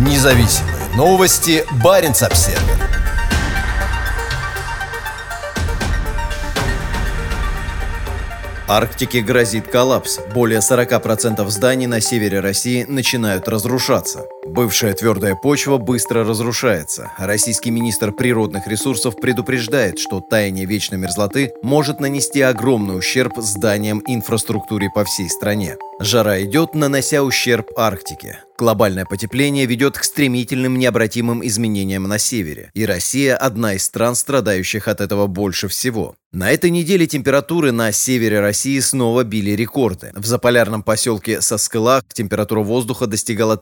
Независимые новости. Барин обсерва Арктике грозит коллапс. Более 40% зданий на севере России начинают разрушаться. Бывшая твердая почва быстро разрушается. Российский министр природных ресурсов предупреждает, что таяние вечной мерзлоты может нанести огромный ущерб зданиям инфраструктуре по всей стране. Жара идет, нанося ущерб Арктике. Глобальное потепление ведет к стремительным необратимым изменениям на севере, и Россия – одна из стран, страдающих от этого больше всего. На этой неделе температуры на севере России снова били рекорды. В заполярном поселке Соскылах температура воздуха достигала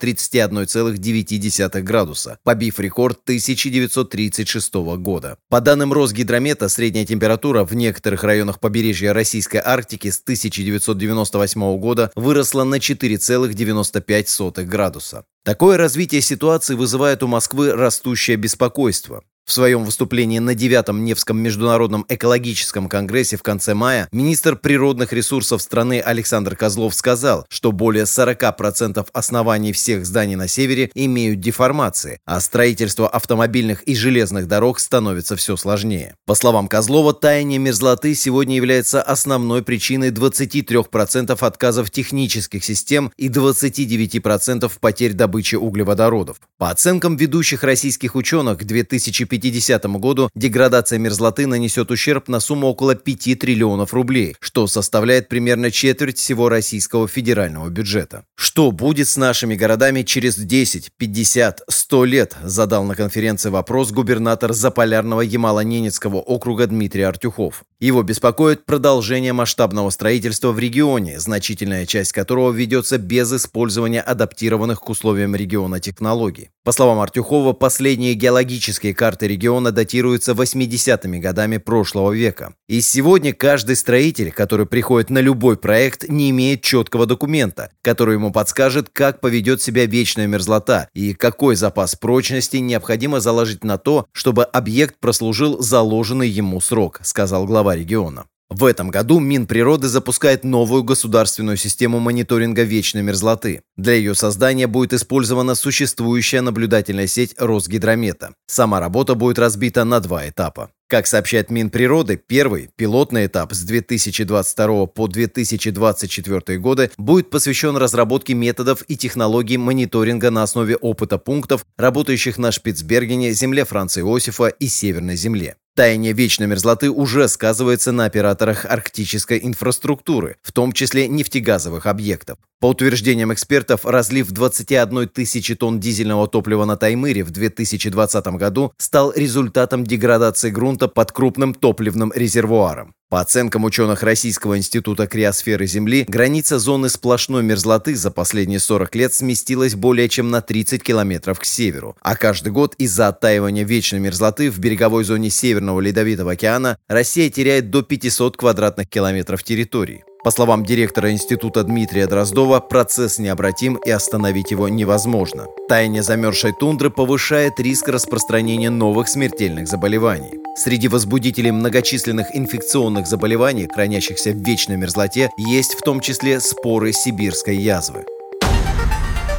31,9 градуса, побив рекорд 1936 года. По данным Росгидромета, средняя температура в некоторых районах побережья Российской Арктики с 1998 года выросла на 4,95 градуса. Такое развитие ситуации вызывает у Москвы растущее беспокойство. В своем выступлении на 9-м Невском международном экологическом конгрессе в конце мая министр природных ресурсов страны Александр Козлов сказал, что более 40% оснований всех зданий на севере имеют деформации, а строительство автомобильных и железных дорог становится все сложнее. По словам Козлова, таяние мерзлоты сегодня является основной причиной 23% отказов технических систем и 29% потерь добычи углеводородов. По оценкам ведущих российских ученых, к 2050 2050 году деградация мерзлоты нанесет ущерб на сумму около 5 триллионов рублей, что составляет примерно четверть всего российского федерального бюджета. Что будет с нашими городами через 10, 50, 100 лет, задал на конференции вопрос губернатор Заполярного Ямало-Ненецкого округа Дмитрий Артюхов. Его беспокоит продолжение масштабного строительства в регионе, значительная часть которого ведется без использования адаптированных к условиям региона технологий. По словам Артюхова, последние геологические карты региона датируются 80-ми годами прошлого века. И сегодня каждый строитель, который приходит на любой проект, не имеет четкого документа, который ему подскажет, как поведет себя вечная мерзлота и какой запас прочности необходимо заложить на то, чтобы объект прослужил заложенный ему срок, сказал глава региона. В этом году Минприроды запускает новую государственную систему мониторинга вечной мерзлоты. Для ее создания будет использована существующая наблюдательная сеть Росгидромета. Сама работа будет разбита на два этапа. Как сообщает Минприроды, первый, пилотный этап с 2022 по 2024 годы будет посвящен разработке методов и технологий мониторинга на основе опыта пунктов, работающих на Шпицбергене, земле Франца Иосифа и Северной земле. Таяние вечной мерзлоты уже сказывается на операторах арктической инфраструктуры, в том числе нефтегазовых объектов. По утверждениям экспертов, разлив 21 тысячи тонн дизельного топлива на Таймыре в 2020 году стал результатом деградации грунта под крупным топливным резервуаром. По оценкам ученых Российского института криосферы Земли, граница зоны сплошной мерзлоты за последние 40 лет сместилась более чем на 30 километров к северу. А каждый год из-за оттаивания вечной мерзлоты в береговой зоне Северного Ледовитого океана Россия теряет до 500 квадратных километров территории. По словам директора института Дмитрия Дроздова, процесс необратим и остановить его невозможно. Таяние замерзшей тундры повышает риск распространения новых смертельных заболеваний. Среди возбудителей многочисленных инфекционных заболеваний, хранящихся в вечной мерзлоте, есть в том числе споры сибирской язвы.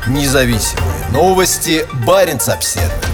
Независимые новости. Барин обседный.